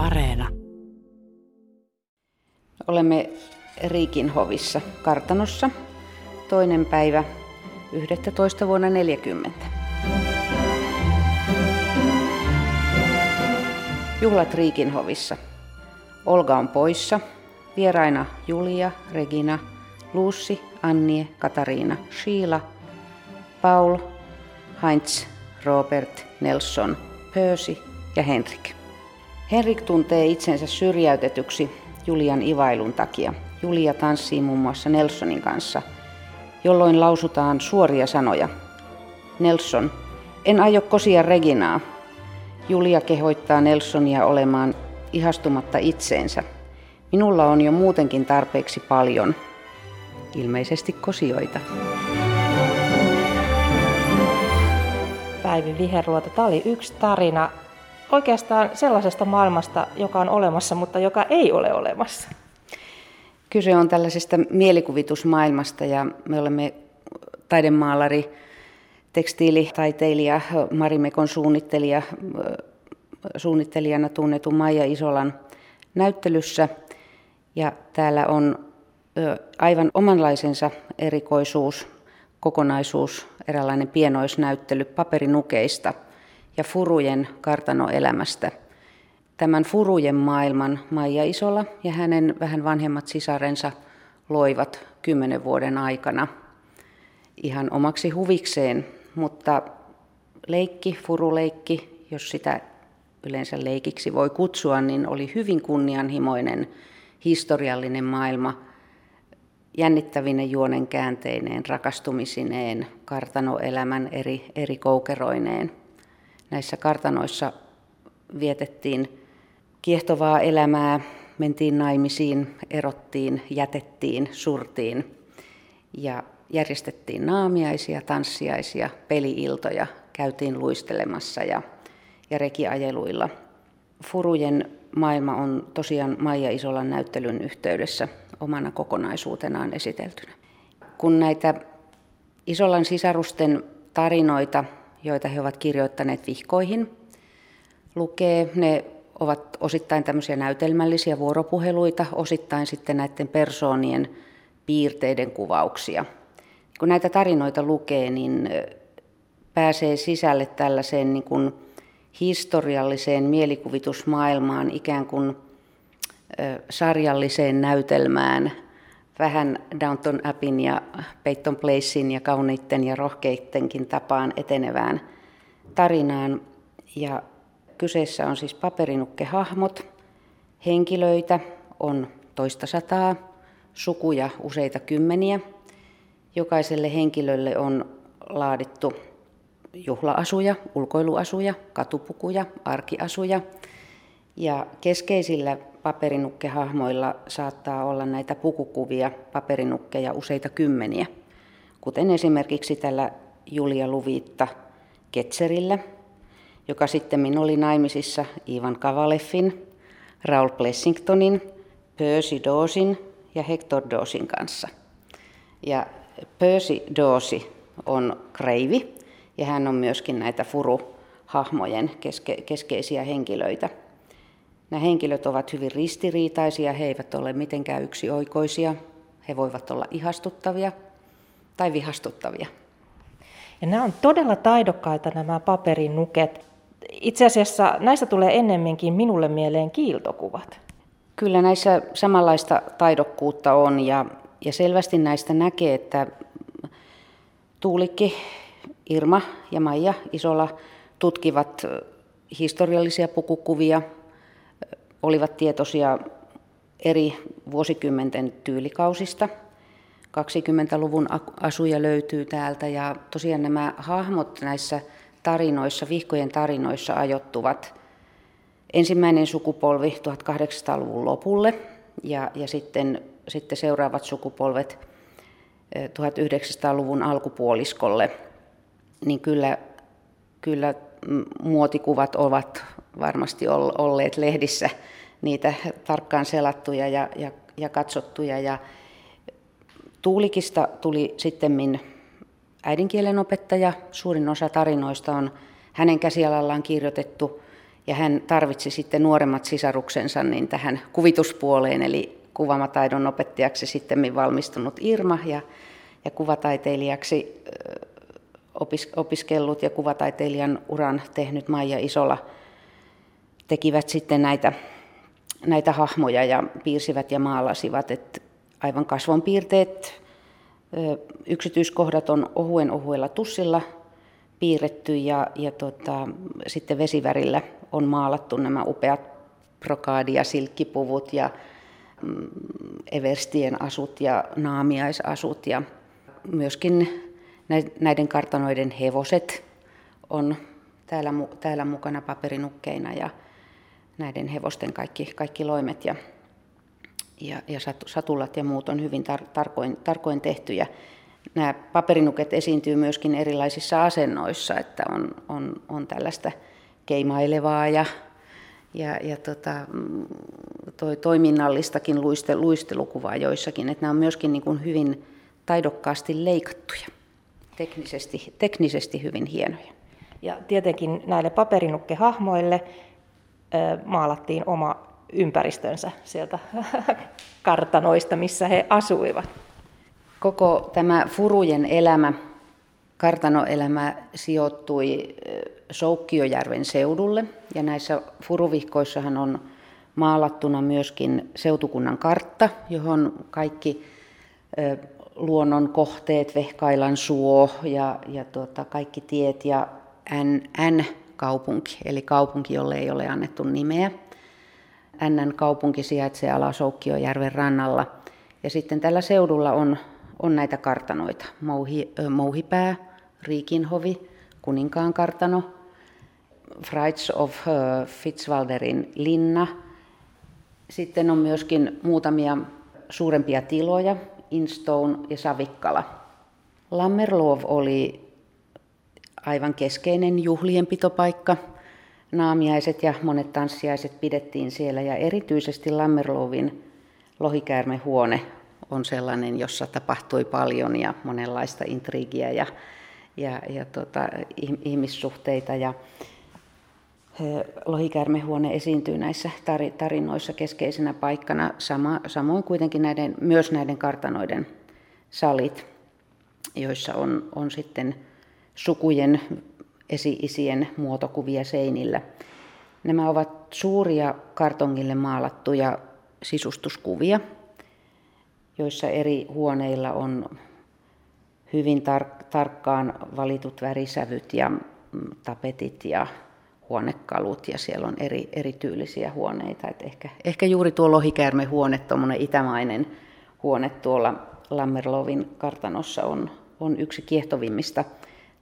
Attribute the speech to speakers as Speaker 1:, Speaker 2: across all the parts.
Speaker 1: Areena.
Speaker 2: Olemme Riikinhovissa kartanossa toinen päivä 11. vuonna 40. Juhlat Riikinhovissa. Olga on poissa. Vieraina Julia, Regina, Luussi, Annie, Katariina, Sheila, Paul, Heinz, Robert, Nelson, Percy ja Henrik. Henrik tuntee itsensä syrjäytetyksi Julian ivailun takia. Julia tanssii muun muassa Nelsonin kanssa, jolloin lausutaan suoria sanoja. Nelson, en aio kosia Reginaa. Julia kehoittaa Nelsonia olemaan ihastumatta itseensä. Minulla on jo muutenkin tarpeeksi paljon, ilmeisesti kosioita.
Speaker 3: Päivi Viherluota. Tämä oli yksi tarina oikeastaan sellaisesta maailmasta, joka on olemassa, mutta joka ei ole olemassa.
Speaker 2: Kyse on tällaisesta mielikuvitusmaailmasta ja me olemme taidemaalari, tekstiilitaiteilija, Marimekon suunnittelija, suunnittelijana tunnetun Maija Isolan näyttelyssä. Ja täällä on aivan omanlaisensa erikoisuus, kokonaisuus, eräänlainen pienoisnäyttely paperinukeista furujen kartanoelämästä. Tämän furujen maailman Maija Isola ja hänen vähän vanhemmat sisarensa loivat kymmenen vuoden aikana ihan omaksi huvikseen, mutta leikki, furuleikki, jos sitä yleensä leikiksi voi kutsua, niin oli hyvin kunnianhimoinen historiallinen maailma – jännittävinen juonen käänteineen, rakastumisineen, kartanoelämän eri, eri koukeroineen. Näissä kartanoissa vietettiin kiehtovaa elämää, mentiin naimisiin, erottiin, jätettiin, surtiin ja järjestettiin naamiaisia, tanssiaisia, peliiltoja, käytiin luistelemassa ja, ja rekiajeluilla. Furujen maailma on tosiaan Maija Isolan näyttelyn yhteydessä omana kokonaisuutenaan esiteltynä. Kun näitä Isolan sisarusten tarinoita, joita he ovat kirjoittaneet vihkoihin, lukee, ne ovat osittain tämmöisiä näytelmällisiä vuoropuheluita, osittain sitten näiden persoonien piirteiden kuvauksia. Kun näitä tarinoita lukee, niin pääsee sisälle tällaiseen niin kuin historialliseen mielikuvitusmaailmaan, ikään kuin sarjalliseen näytelmään, vähän Downton Abbeyn ja Peyton Placein ja kauniitten ja rohkeittenkin tapaan etenevään tarinaan. Ja kyseessä on siis paperinukkehahmot, henkilöitä on toista sataa, sukuja useita kymmeniä. Jokaiselle henkilölle on laadittu juhlaasuja, ulkoiluasuja, katupukuja, arkiasuja. Ja keskeisillä paperinukkehahmoilla saattaa olla näitä pukukuvia, paperinukkeja useita kymmeniä, kuten esimerkiksi tällä Julia Luvitta Ketserillä, joka sitten oli naimisissa Ivan Kavaleffin, Raul Blessingtonin, Percy Dawsin ja Hector Dawsin kanssa. Ja Percy Dawsi on kreivi ja hän on myöskin näitä furuhahmojen keske- keskeisiä henkilöitä. Nämä henkilöt ovat hyvin ristiriitaisia, he eivät ole mitenkään yksioikoisia, he voivat olla ihastuttavia tai vihastuttavia.
Speaker 3: Ja nämä on todella taidokkaita nämä paperinuket. Itse asiassa näistä tulee ennemminkin minulle mieleen kiiltokuvat.
Speaker 2: Kyllä näissä samanlaista taidokkuutta on ja, ja selvästi näistä näkee, että Tuulikki, Irma ja Maija Isola tutkivat historiallisia pukukuvia, olivat tietoisia eri vuosikymmenten tyylikausista. 20-luvun asuja löytyy täältä ja tosiaan nämä hahmot näissä tarinoissa, vihkojen tarinoissa ajoittuvat ensimmäinen sukupolvi 1800-luvun lopulle ja, ja sitten, sitten seuraavat sukupolvet 1900-luvun alkupuoliskolle, niin kyllä, kyllä muotikuvat ovat varmasti olleet lehdissä niitä tarkkaan selattuja ja, ja, ja katsottuja. Ja Tuulikista tuli sitten äidinkielen opettaja. Suurin osa tarinoista on hänen käsialallaan kirjoitettu. Ja hän tarvitsi sitten nuoremmat sisaruksensa niin tähän kuvituspuoleen, eli kuvamataidon opettajaksi sitten valmistunut Irma ja, ja kuvataiteilijaksi opiskellut ja kuvataiteilijan uran tehnyt Maija Isola tekivät sitten näitä, näitä hahmoja ja piirsivät ja maalasivat. Et aivan kasvonpiirteet, yksityiskohdat on ohuen ohuella tussilla piirretty ja, ja tota, sitten vesivärillä on maalattu nämä upeat brokaadi- ja silkkipuvut ja mm, everstien asut ja naamiaisasut ja myöskin näiden kartanoiden hevoset on täällä, täällä mukana paperinukkeina ja näiden hevosten kaikki, kaikki loimet ja, ja, ja satulat ja muut on hyvin tar, tarkoin, tarkoin tehty. Ja nämä paperinuket esiintyy myöskin erilaisissa asennoissa, että on, on, on tällaista keimailevaa ja, ja, ja tota, toi, toiminnallistakin luiste, luistelukuvaa joissakin, että nämä on myöskin niin kuin hyvin taidokkaasti leikattuja, teknisesti, teknisesti hyvin hienoja.
Speaker 3: Ja tietenkin näille paperinukkehahmoille maalattiin oma ympäristönsä sieltä kartanoista, missä he asuivat.
Speaker 2: Koko tämä Furujen elämä, kartanoelämä sijoittui Soukkiojärven seudulle ja näissä furuvihkoissahan on maalattuna myöskin seutukunnan kartta, johon kaikki luonnon kohteet, Vehkailan suo ja, ja tuota, kaikki tiet ja N-kaupunki, eli kaupunki, jolle ei ole annettu nimeä. NN kaupunki sijaitsee Alasoukkijojärven rannalla. Ja sitten tällä seudulla on, on näitä kartanoita. Mouhi, Mouhipää, Riikinhovi, Kuninkaan kartano, Frights of Fitzwalderin linna. Sitten on myöskin muutamia suurempia tiloja, Instone ja Savikkala. Lammerlov oli aivan keskeinen juhlienpitopaikka. Naamiaiset ja monet tanssiaiset pidettiin siellä ja erityisesti Lammerlovin lohikäärmehuone on sellainen, jossa tapahtui paljon ja monenlaista intrigiä ja, ja, ja tota, ihmissuhteita. Ja, Lohikäärmehuone esiintyy näissä tarinoissa keskeisenä paikkana, sama, samoin kuitenkin näiden, myös näiden kartanoiden salit, joissa on, on sitten sukujen esi-isien muotokuvia seinillä. Nämä ovat suuria kartongille maalattuja sisustuskuvia, joissa eri huoneilla on hyvin tar- tarkkaan valitut värisävyt ja mm, tapetit ja huonekalut ja siellä on eri, erityylisiä huoneita. Et ehkä, ehkä juuri tuo lohikäärmehuone, tuommoinen itämainen huone tuolla Lammerlovin kartanossa on, on yksi kiehtovimmista.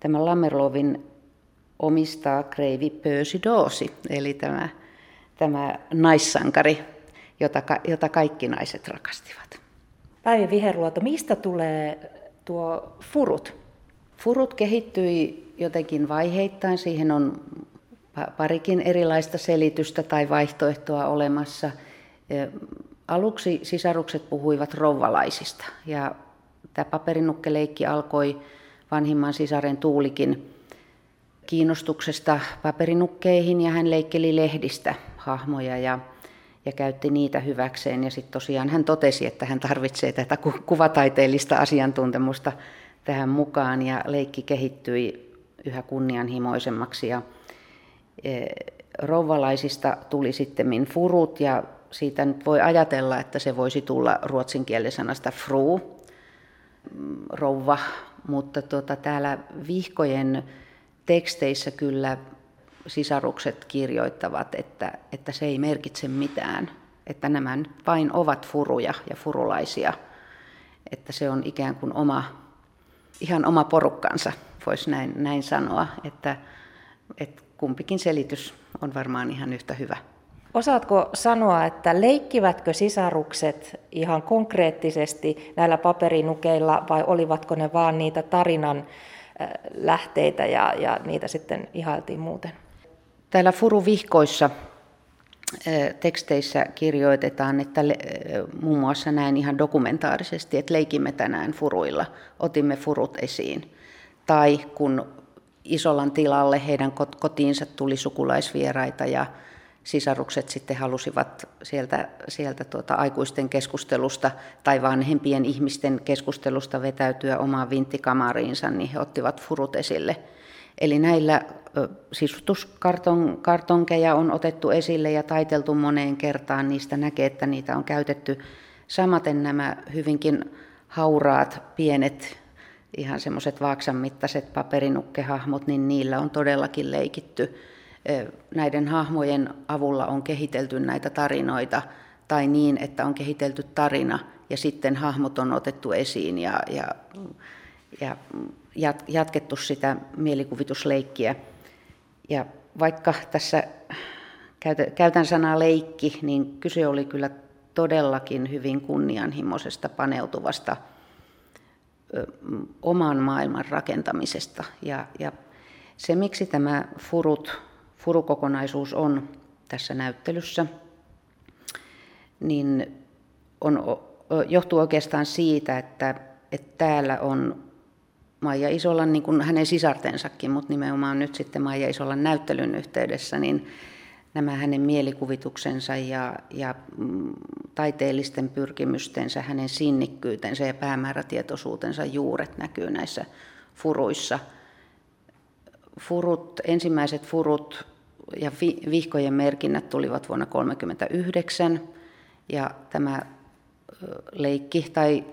Speaker 2: Tämä Lammerlovin omistaa Kreivi Pöösidoosi, eli tämä, tämä naissankari, jota, jota kaikki naiset rakastivat.
Speaker 3: Päivi Viherluoto, mistä tulee tuo furut?
Speaker 2: Furut kehittyi jotenkin vaiheittain. Siihen on parikin erilaista selitystä tai vaihtoehtoa olemassa. Aluksi sisarukset puhuivat rouvalaisista ja tämä paperinukkeleikki alkoi vanhimman sisaren Tuulikin kiinnostuksesta paperinukkeihin ja hän leikkeli lehdistä hahmoja ja, ja käytti niitä hyväkseen. Ja sitten tosiaan hän totesi, että hän tarvitsee tätä kuvataiteellista asiantuntemusta tähän mukaan ja leikki kehittyi yhä kunnianhimoisemmaksi. Ja E, rouvalaisista tuli sitten furut ja siitä nyt voi ajatella, että se voisi tulla ruotsinkielisanasta fru, rouva, mutta tuota, täällä vihkojen teksteissä kyllä sisarukset kirjoittavat, että, että se ei merkitse mitään, että nämä vain ovat furuja ja furulaisia, että se on ikään kuin oma, ihan oma porukkansa, voisi näin, näin sanoa, että, että kumpikin selitys on varmaan ihan yhtä hyvä.
Speaker 3: Osaatko sanoa, että leikkivätkö sisarukset ihan konkreettisesti näillä paperinukeilla vai olivatko ne vaan niitä tarinan äh, lähteitä ja, ja niitä sitten ihailtiin muuten?
Speaker 2: Täällä furuvihkoissa teksteissä kirjoitetaan, että muun muassa näin ihan dokumentaarisesti, että leikimme tänään furuilla, otimme furut esiin. Tai kun Isolan tilalle. Heidän kotiinsa tuli sukulaisvieraita ja sisarukset sitten halusivat sieltä, sieltä tuota aikuisten keskustelusta tai vanhempien ihmisten keskustelusta vetäytyä omaan vinttikamariinsa, niin he ottivat furut esille. Eli näillä sisustuskartonkeja on otettu esille ja taiteltu moneen kertaan. Niistä näkee, että niitä on käytetty. Samaten nämä hyvinkin hauraat, pienet, ihan semmoiset vaaksan mittaiset paperinukkehahmot, niin niillä on todellakin leikitty näiden hahmojen avulla on kehitelty näitä tarinoita tai niin, että on kehitelty tarina ja sitten hahmot on otettu esiin ja, ja, ja jatkettu sitä mielikuvitusleikkiä. Ja vaikka tässä käytän sanaa leikki, niin kyse oli kyllä todellakin hyvin kunnianhimoisesta paneutuvasta oman maailman rakentamisesta. Ja, ja se, miksi tämä Furut furukokonaisuus on tässä näyttelyssä, niin on, johtuu oikeastaan siitä, että, että täällä on Maija Isolan, niin kuin hänen sisartensakin, mutta nimenomaan nyt sitten Maija Isolan näyttelyn yhteydessä, niin nämä hänen mielikuvituksensa ja, ja mm, taiteellisten pyrkimystensä, hänen sinnikkyytensä ja päämäärätietoisuutensa juuret näkyy näissä furuissa – furut, ensimmäiset furut ja vihkojen merkinnät tulivat vuonna 1939 ja tämä leikki tai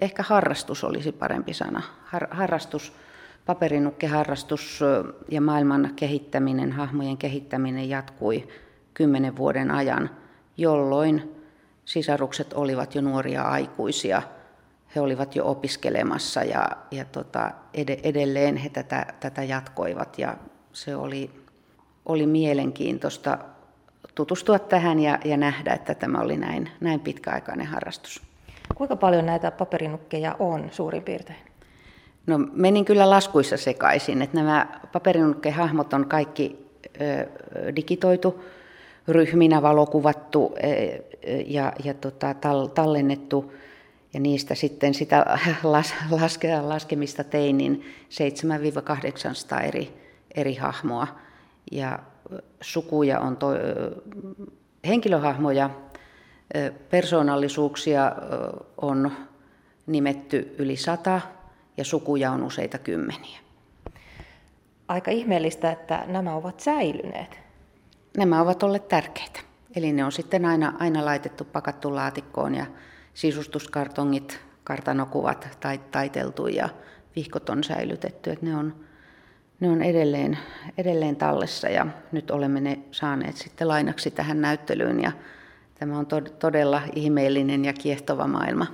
Speaker 2: ehkä harrastus olisi parempi sana. Har, harrastus, paperinukkeharrastus ja maailman kehittäminen, hahmojen kehittäminen jatkui kymmenen vuoden ajan, jolloin sisarukset olivat jo nuoria aikuisia – he olivat jo opiskelemassa ja, ja tota, ed- edelleen he tätä, tätä jatkoivat ja se oli, oli mielenkiintoista tutustua tähän ja, ja nähdä, että tämä oli näin, näin pitkäaikainen harrastus.
Speaker 3: Kuinka paljon näitä paperinukkeja on suurin piirtein?
Speaker 2: No menin kyllä laskuissa sekaisin, että nämä paperinukkeahahmot on kaikki digitoitu, ryhminä valokuvattu ja, ja tota, tallennettu ja niistä sitten sitä las, laske, laskemista tein, niin 7-800 eri, eri hahmoa. Ja sukuja on to, henkilöhahmoja, persoonallisuuksia on nimetty yli sata ja sukuja on useita kymmeniä.
Speaker 3: Aika ihmeellistä, että nämä ovat säilyneet.
Speaker 2: Nämä ovat olleet tärkeitä. Eli ne on sitten aina, aina laitettu pakattu laatikkoon ja sisustuskartongit, kartanokuvat tai, taiteltu ja vihkot on säilytetty. Että ne on, ne on edelleen, edelleen tallessa ja nyt olemme ne saaneet sitten lainaksi tähän näyttelyyn ja tämä on todella ihmeellinen ja kiehtova maailma.